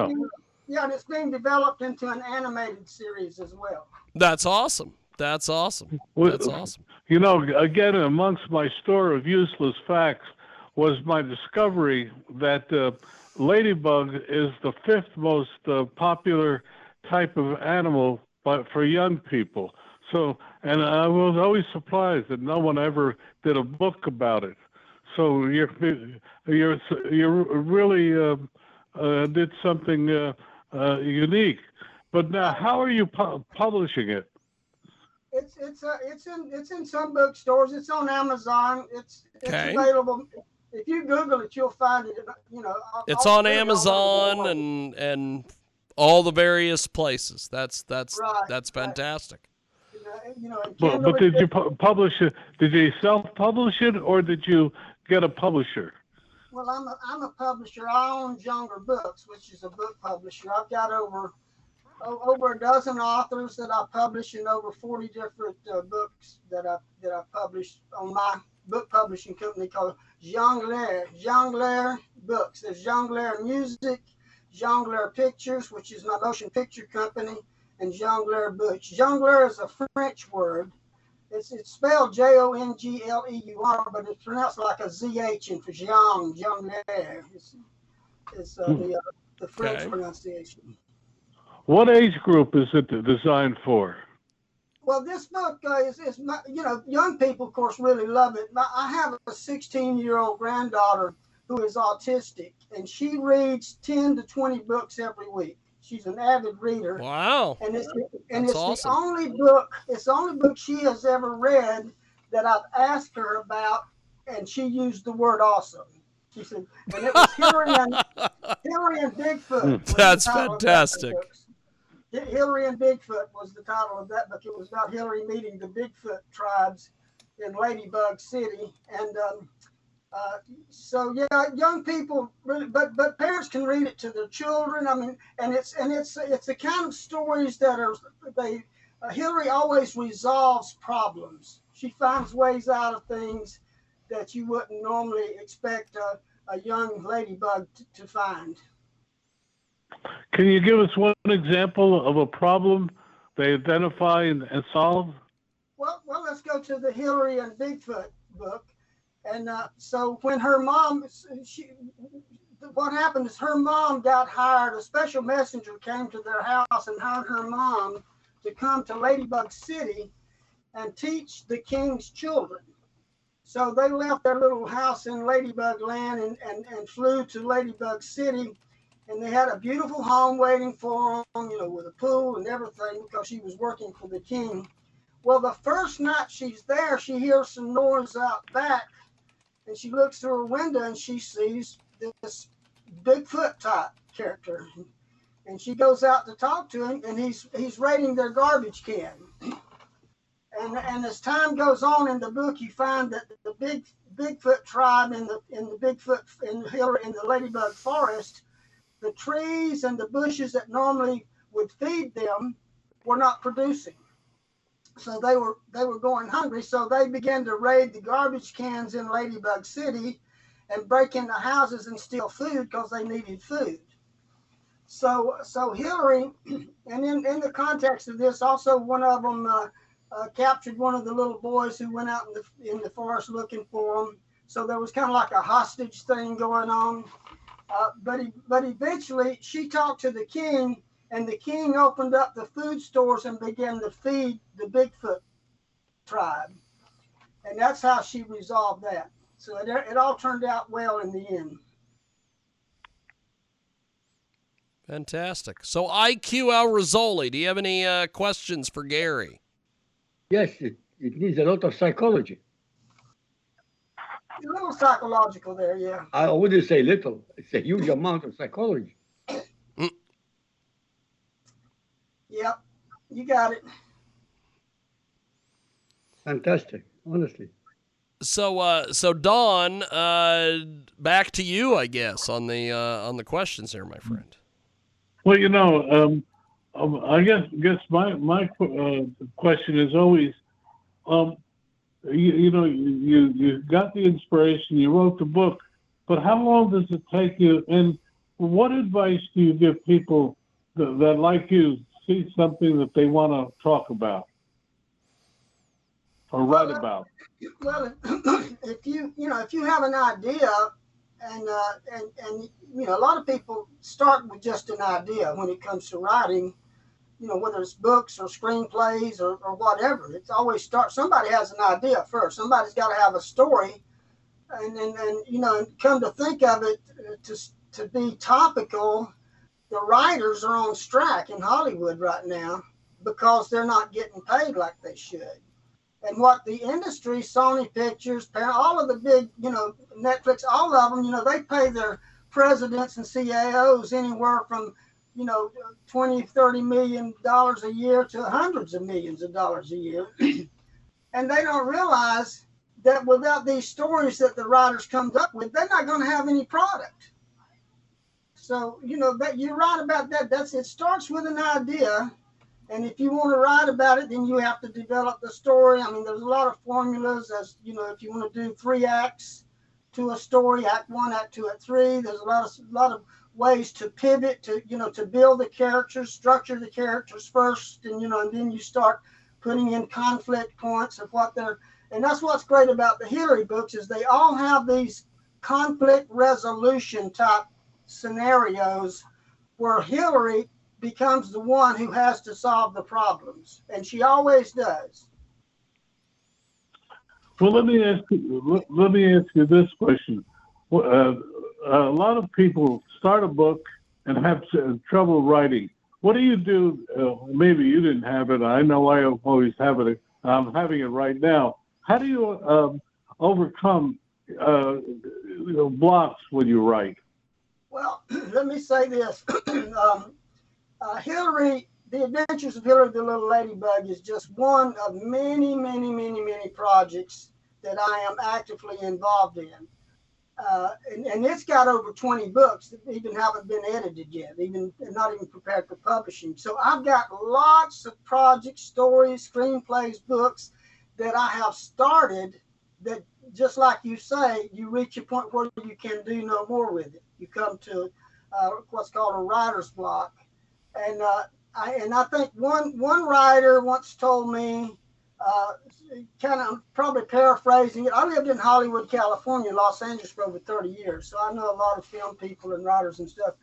It's being, yeah, and it's being developed into an animated series as well. That's awesome. That's awesome. That's awesome. You know, again, amongst my store of useless facts was my discovery that uh, ladybug is the fifth most uh, popular type of animal but for young people. So, and I was always surprised that no one ever did a book about it. So you're you're you really uh, uh, did something uh, uh, unique. But now, how are you pu- publishing it? It's it's uh, it's in it's in some bookstores. It's on Amazon. It's it's Okay. available. If you Google it, you'll find it. You know, all- It's all- on really all Amazon and and all the various places. That's that's Right, that's fantastic. You know, you know, But, but did you pu- publish it? Did you self-publish it, or did you get a publisher? Well, I'm a, I'm a publisher. I own Jongleur Books, which is a book publisher. I've got over over a dozen authors that I publish and over 40 different uh, books that I that I published on my book publishing company called Jongleur Jongleur Books. There's Jongleur Music, Jongleur Pictures, which is my motion picture company, and Jongleur Books. Jongleur is a French word. It's, it's spelled J O N G L E U R, but it's pronounced like a Z H in for Jean, Jongleur. It's, it's uh, the, uh, the French Okay. pronunciation. What age group is it designed for? well, this book uh, is, is my, you know, young people, of course, really love it. I have a 16 year old granddaughter who is autistic, and she reads 10 to 20 books every week. She's an avid reader. Wow. And it's, and That's it's awesome. the only book, it's the only book she has ever read that I've asked her about, and she used the word awesome. She said, and it was Hillary and, Hillary and Bigfoot. That's title of that fantastic. Hillary and Bigfoot was the title of that book. It was about Hillary meeting the Bigfoot tribes in Ladybug City, and um, uh, so yeah, young people really, but but parents can read it to their children. I mean, and it's and it's it's the kind of stories that are they. Uh, Hillary always resolves problems. She finds ways out of things that you wouldn't normally expect a, a young ladybug t- to find. Can you give us one example of a problem they identify and, and solve? Well, well, let's go to the Hillary and Bigfoot book. And uh, so when her mom, she, what happened is her mom got hired. A special messenger came to their house and hired her mom to come to Ladybug City and teach the king's children. So they left their little house in Ladybug Land and, and, and flew to Ladybug City. And they had a beautiful home waiting for them, you know, with a pool and everything because she was working for the king. Well, the first night she's there, she hears some noise out back, and she looks through her window and she sees this Bigfoot type character. And she goes out to talk to him, and he's he's raiding their garbage can. And and as time goes on in the book, you find that the big Bigfoot tribe in the in the Bigfoot in the hill in the Ladybug Forest, the trees and the bushes that normally would feed them were not producing so they were they were going hungry. So they began to raid the garbage cans in ladybug city and break into houses and steal food because they needed food. So so hillary and in, in the context of this also one of them uh, uh, captured one of the little boys who went out in the in the forest looking for him so there was kind of like a hostage thing going on. Uh, but he, but eventually she talked to the king and the king opened up the food stores and began to feed the Bigfoot tribe. And that's how she resolved that. So it, it all turned out well in the end. Fantastic. So IQ Al Rassooli, do you have any uh, questions for Gary? Yes, it, it needs a lot of psychology. A little psychological there, yeah. I wouldn't say little. It's a huge amount of psychology. Yep, you got it. Fantastic, honestly. So uh, so Don, uh, back to you, I guess, on the uh, on the questions there, my friend. Well, you know, um, um, I guess guess my my uh, question is always, um, you, you know, you you got the inspiration, you wrote the book, but how long does it take you? And what advice do you give people that, that like you see something that they want to talk about or write Well, about? Well, if you you know if you have an idea, and uh, and and you know a lot of people start with just an idea when it comes to writing. You know whether it's books or screenplays or, or whatever. It's always start. Somebody has an idea first. Somebody's got to have a story, and and, and you know come to think of it uh, to to be topical. The writers are on strike in Hollywood right now because they're not getting paid like they should and what the industry, Sony Pictures, all of the big, you know, Netflix, all of them, you know, they pay their presidents and CEOs anywhere from, you know, 20, 30 million dollars a year to hundreds of millions of dollars a year. and they don't realize that without these stories that the writers comes up with, they're not going to have any product. So, you know, that you're right about that. That's it starts with an idea and if you want to write about it, then you have to develop the story. I mean, there's a lot of formulas as you know, if you want to do three acts to a story, act one, act two, act three. There's a lot of a lot of ways to pivot to you know to build the characters, structure the characters first, and you know, and then you start putting in conflict points of what they're. And that's what's great about the Hillary books is they all have these conflict resolution type scenarios where Hillary becomes the one who has to solve the problems, and she always does. Well, let me ask you. Let me ask you this question. Uh, a lot of people start a book and have trouble writing. What do you do? Uh, maybe you didn't have it. I know I always have it. I'm having it right now. How do you um, overcome uh, you know, blocks when you write? Well, let me say this. um, uh, Hillary, The Adventures of Hillary the Little Ladybug is just one of many, many, many, many projects that I am actively involved in. Uh, and, and, it's got over 20 books that even haven't been edited yet, even not even prepared for publishing. So I've got lots of projects, stories, screenplays, books that I have started that, just like you say, you reach a point where you can do no more with it. You come to uh, what's called a writer's block. And uh, I, and I think one one writer once told me uh, kind of probably paraphrasing it. I lived in Hollywood, California, Los Angeles for over 30 years, so I know a lot of film people and writers and stuff.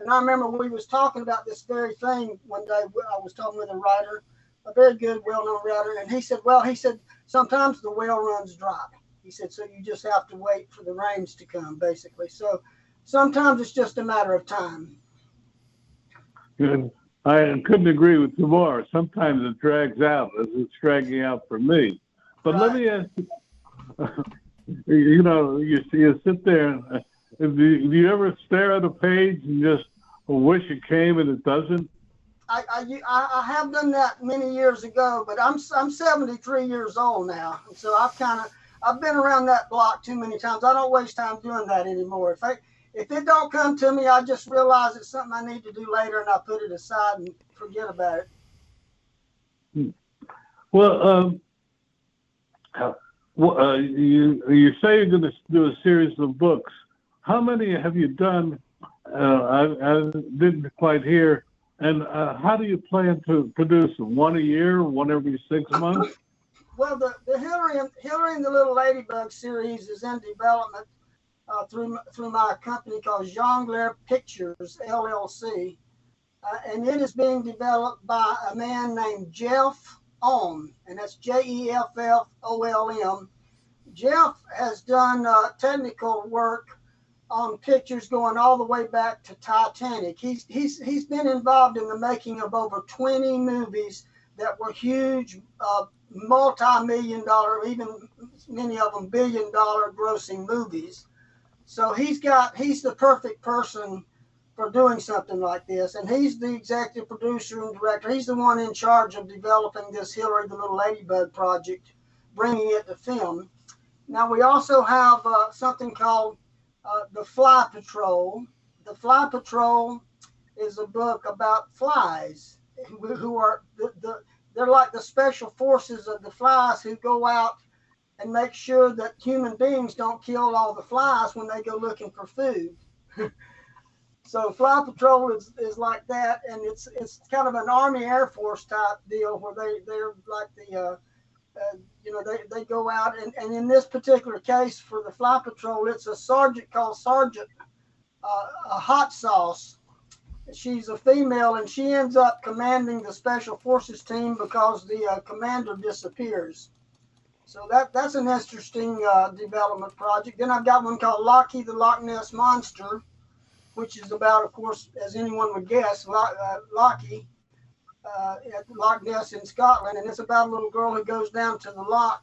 And I remember we was talking about this very thing one day. I was talking with a writer, a very good, well-known writer, and he said, "Well, he said sometimes the well runs dry." He said, "So you just have to wait for the rains to come, basically." So sometimes it's just a matter of time. Good. I couldn't agree with you more. Sometimes it drags out as it's dragging out for me. But right. let me ask you, you know, you, you sit there, and, uh, do, do you ever stare at a page and just wish it came and it doesn't? I, I, I have done that many years ago, but I'm I'm 73 years old now, so I've kind of I've been around that block too many times. I don't waste time doing that anymore. If I if it don't come to me, I just realize it's something I need to do later, and I put it aside and forget about it. Hmm. Well, um, well uh, you you say you're going to do a series of books. How many have you done? Uh, I, I, didn't quite hear. And uh, how do you plan to produce? One a year, one every six months? Well, the, the Hillary and, Hillary and the Little Ladybug series is in development uh, through through my company called Jongleur Pictures LLC, uh, and it is being developed by a man named Jeff Olm, and that's J E F F O L M. Jeff has done uh, technical work on pictures going all the way back to Titanic. He's he's he's been involved in the making of over 20 movies that were huge, uh, multi-million dollar, even many of them billion dollar grossing movies. So he's got he's the perfect person for doing something like this, and he's the executive producer and director. He's the one in charge of developing this Hillary the Little Ladybug project, bringing it to film. Now we also have uh, something called uh, the Fly Patrol. The Fly Patrol is a book about flies who are the, the they're like the special forces of the flies who go out and make sure that human beings don't kill all the flies when they go looking for food. so fly patrol is, is like that, and it's it's kind of an Army Air Force type deal where they they're like the uh, uh, you know they, they go out and, and in this particular case for the fly patrol it's a sergeant called Sergeant uh, a hot sauce. She's a female and she ends up commanding the special forces team because the uh, commander disappears. So that that's an interesting uh, development project. Then I've got one called Lockie the Loch Ness Monster, which is about, of course, as anyone would guess, uh, Lockie uh, at Loch Ness in Scotland, and it's about a little girl who goes down to the loch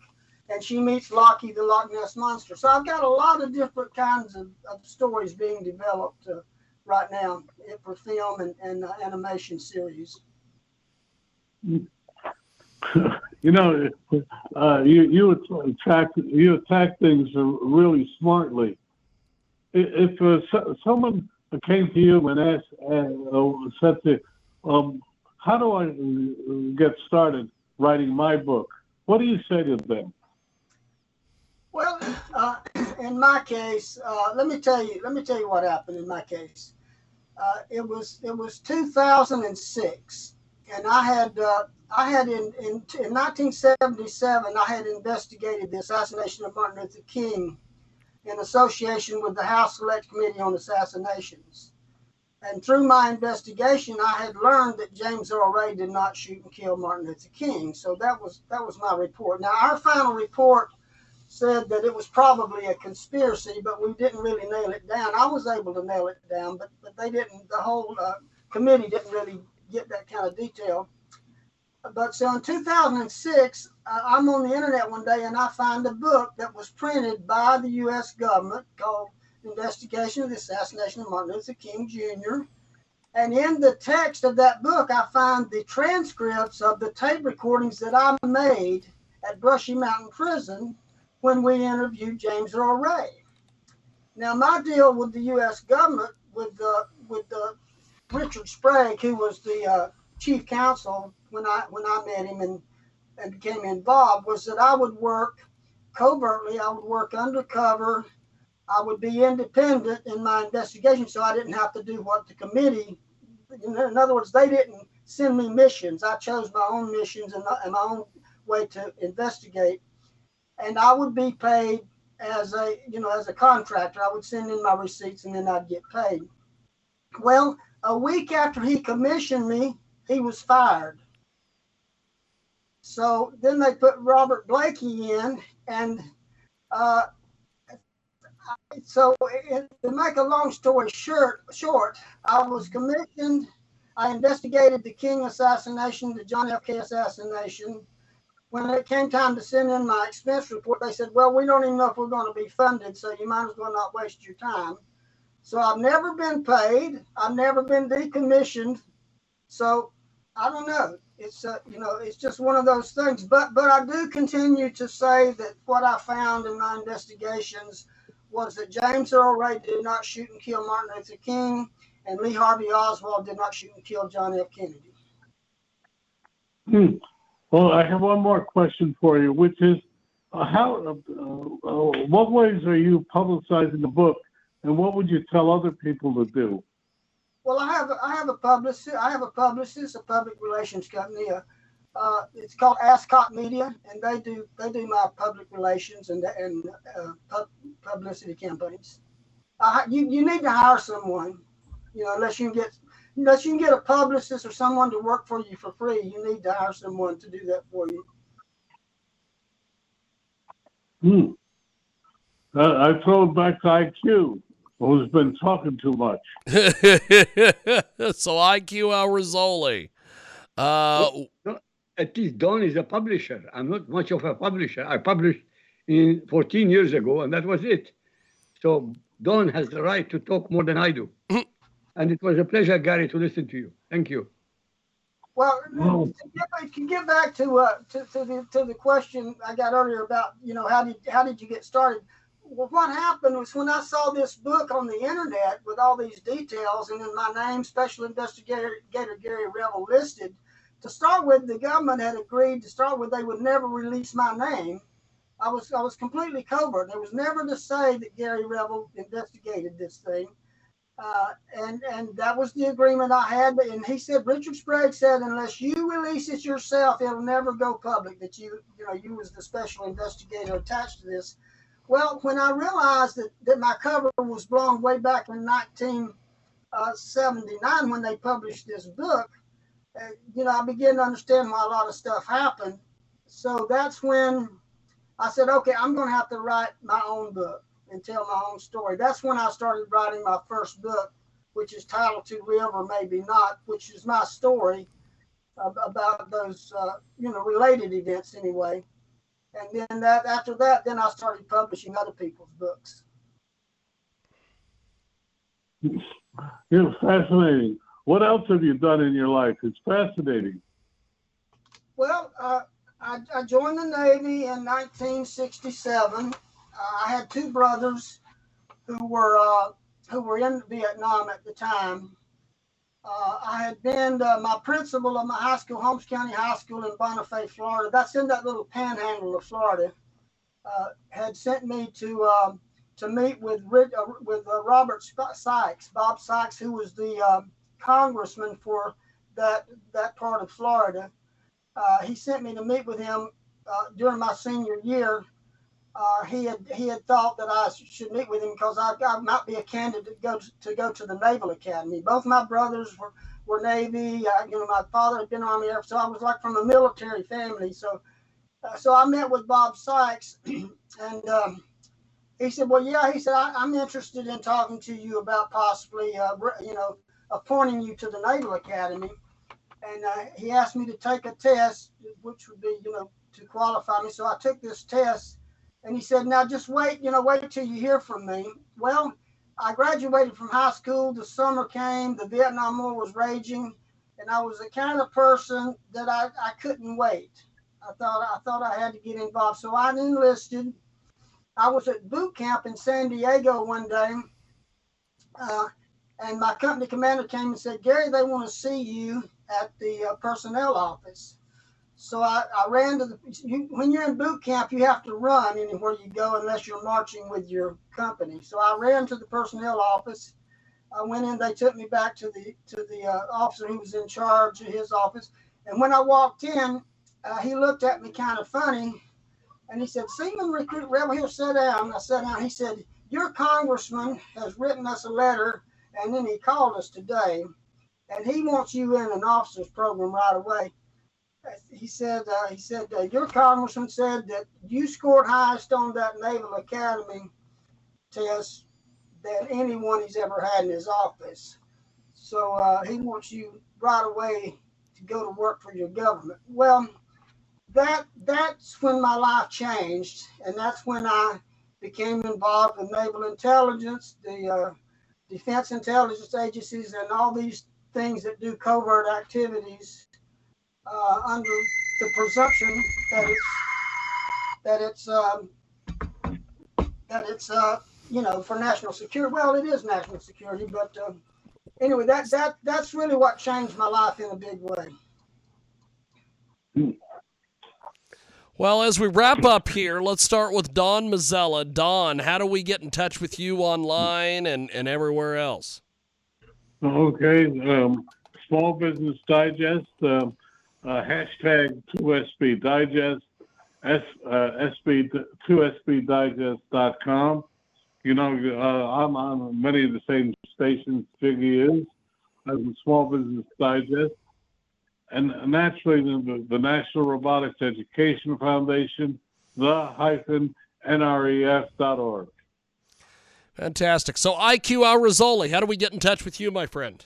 and she meets Lockie the Loch Ness Monster. So I've got a lot of different kinds of, of stories being developed uh, right now for film and, and uh, animation series. You know, uh, you you attack you attack things really smartly. If uh, someone came to you and asked, uh, said to, um, "How do I get started writing my book?" What do you say to them? Well, uh, in my case, uh, let me tell you. Let me tell you what happened in my case. Uh, it was it was 2006, and I had I had in, in, in 1977, I had investigated the assassination of Martin Luther King in association with the House Select Committee on Assassinations. And through my investigation, I had learned that James Earl Ray did not shoot and kill Martin Luther King. So that was that was my report. Now our final report said that it was probably a conspiracy, but we didn't really nail it down. I was able to nail it down, but but they didn't. The whole uh, committee didn't really get that kind of detail. But so in 2006, uh, I'm on the internet one day and I find a book that was printed by the U.S. government called Investigation of the Assassination of Martin Luther King Jr. And in the text of that book, I find the transcripts of the tape recordings that I made at Brushy Mountain Prison when we interviewed James Earl Ray. Now, my deal with the U.S. government, with the with the Richard Sprague, who was the uh, chief counsel when I when I met him and, and became involved, was that I would work covertly. I would work undercover. I would be independent in my investigation, so I didn't have to do what the committee. In other words, they didn't send me missions. I chose my own missions and, my own way to investigate, and I would be paid as a you know as a contractor. I would send in my receipts and then I'd get paid. Well, a week after he commissioned me, he was fired. So then they put Robert Blakey in, and uh, so it, to make a long story short, short, I was commissioned. I investigated the King assassination, the John F. K. assassination. When it came time to send in my expense report, they said, "Well, we don't even know if we're going to be funded, so you might as well not waste your time." So I've never been paid. I've never been decommissioned. So I don't know. It's uh, you know, it's just one of those things. But but I do continue to say that what I found in my investigations was that James Earl Ray did not shoot and kill Martin Luther King, and Lee Harvey Oswald did not shoot and kill John F. Kennedy. Hmm. Well, I have one more question for you, which is uh, how, uh, uh, what ways are you publicizing the book, and what would you tell other people to do? Well, I have I have a publicist. I have a publicist, a public relations company. Uh, uh, it's called Ascot Media, and they do they do my public relations and and uh, pub, publicity campaigns. Uh, you you need to hire someone, you know, unless you can get unless you can get a publicist or someone to work for you for free. You need to hire someone to do that for you. Hmm. Uh, I throw it back to IQ who's been talking too much. so IQ Al Rassooli. Uh, no, at least Don is a publisher. I'm not much of a publisher. I published in 14 years ago, and that was it. So Don has the right to talk more than I do. and it was a pleasure, Gary, to listen to you. Thank you. Well, to get, to get back to, uh, to, to the to the question I got earlier about you know how did how did you get started? well, what happened was when I saw this book on the internet with all these details and then my name, Special Investigator Gary Revel, listed, to start with, the government had agreed to start with they would never release my name. I was I was completely covert. There was never to say that Gary Revel investigated this thing, uh, and and that was the agreement I had. And he said Richard Sprague said unless you release it yourself, it'll never go public. That you you know you was the special investigator attached to this. Well, when I realized that, that my cover was blown way back in 1979 uh, when they published this book, you know, I began to understand why a lot of stuff happened. So that's when I said, okay, I'm going to have to write my own book and tell my own story. That's when I started writing my first book, which is titled To Live or Maybe Not, which is my story about those, uh, you know, related events anyway and then that after that, then I started publishing other people's books. You're fascinating. What else have you done in your life? It's fascinating. Well, uh, I, I, joined the Navy in 1967. Uh, I had two brothers who were uh, who were in Vietnam at the time, uh, I had been my principal of my high school, Holmes County High School in Bonifay, Florida. That's in that little panhandle of Florida. Uh, had sent me to um, to meet with uh, with Robert Sikes, Bob Sikes, who was the um, congressman for that that part of Florida. Uh, he sent me to meet with him during my senior year. uh, he had he had thought that I should meet with him because I, I might be a candidate to go to, to go to the Naval Academy. Both my brothers were, were Navy. Uh, you know, my father had been Army Air, so I was like from a military family. So, uh, so I met with Bob Sikes, and um, he said, "Well, yeah," he said, I, am interested in talking to you about possibly, uh, you know, appointing you to the Naval Academy." And uh, he asked me to take a test, which would be, you know, to qualify me. So I took this test and he said, Now just wait, you know, wait till you hear from me. Well, I graduated from high school. The summer came, the Vietnam War was raging, and I was the kind of person that I, I couldn't wait. I thought I thought I had to get involved. So I enlisted. I was at boot camp in San Diego one day, uh, and my company commander came and said, Gary, they want to see you at the uh, personnel office. So I, I ran to the, you, when you're in boot camp, you have to run anywhere you go unless you're marching with your company. So I ran to the personnel office. I went in, they took me back to the, to the uh, officer who was in charge of his office. And when I walked in, uh, he looked at me kind of funny and he said, Seaman Recruit Rebel, here, sit down. I sat down. He said, Your congressman has written us a letter and then he called us today and he wants you in an officer's program right away he said, uh, he said, uh, your congressman said that you scored highest on that Naval Academy test than anyone he's ever had in his office. So uh, he wants you right away to go to work for your government. Well, that that's when my life changed, and that's when I became involved in naval intelligence, the uh, defense intelligence agencies, and all these things that do covert activities uh, under the presumption that it's that it's um, that it's uh, you know for national security. Well, it is national security, but uh, anyway, that that that's really what changed my life in a big way. Well, as we wrap up here, let's start with Don Mazzella. Don, how do we get in touch with you online and, and everywhere else? Okay, um, Small Business Digest. Um, uh, hashtag 2SB Digest, S, uh, SB, 2SBDigest.com. You know, uh, I'm on many of the same stations Jiggy is, as a Small Business Digest. And naturally, the, the National Robotics Education Foundation, the hyphen NREF.org. Fantastic. So, IQ Al Rassooli, how do we get in touch with you, my friend?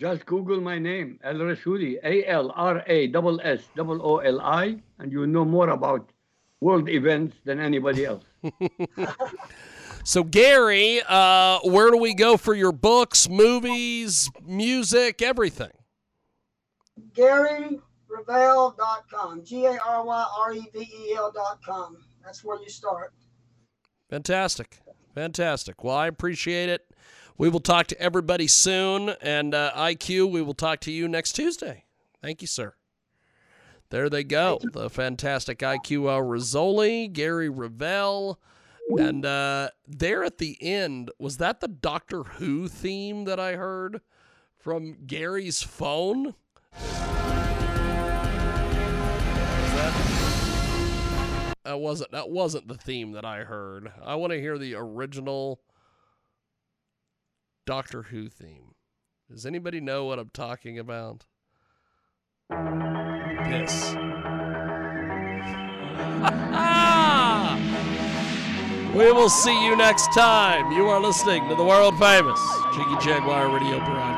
Just Google my name, Al Rassooli, A L R A S S O O L I, and you know more about world events than anybody else. so, Gary, uh, where do we go for your books, movies, music, everything? GaryRevel.com. G A R Y R E V E L.com. That's where you start. Fantastic. Fantastic. Well, I appreciate it. We will talk to everybody soon. And uh, IQ, we will talk to you next Tuesday. Thank you, sir. There they go. The fantastic IQ Al Rassooli, Gary Revel. And uh, there at the end, was that the Doctor Who theme that I heard from Gary's phone? That wasn't that wasn't the theme that I heard. I want to hear the original Doctor Who theme. Does anybody know what I'm talking about? This. we will see you next time. You are listening to the world famous Jiggy Jaguar radio broadcast.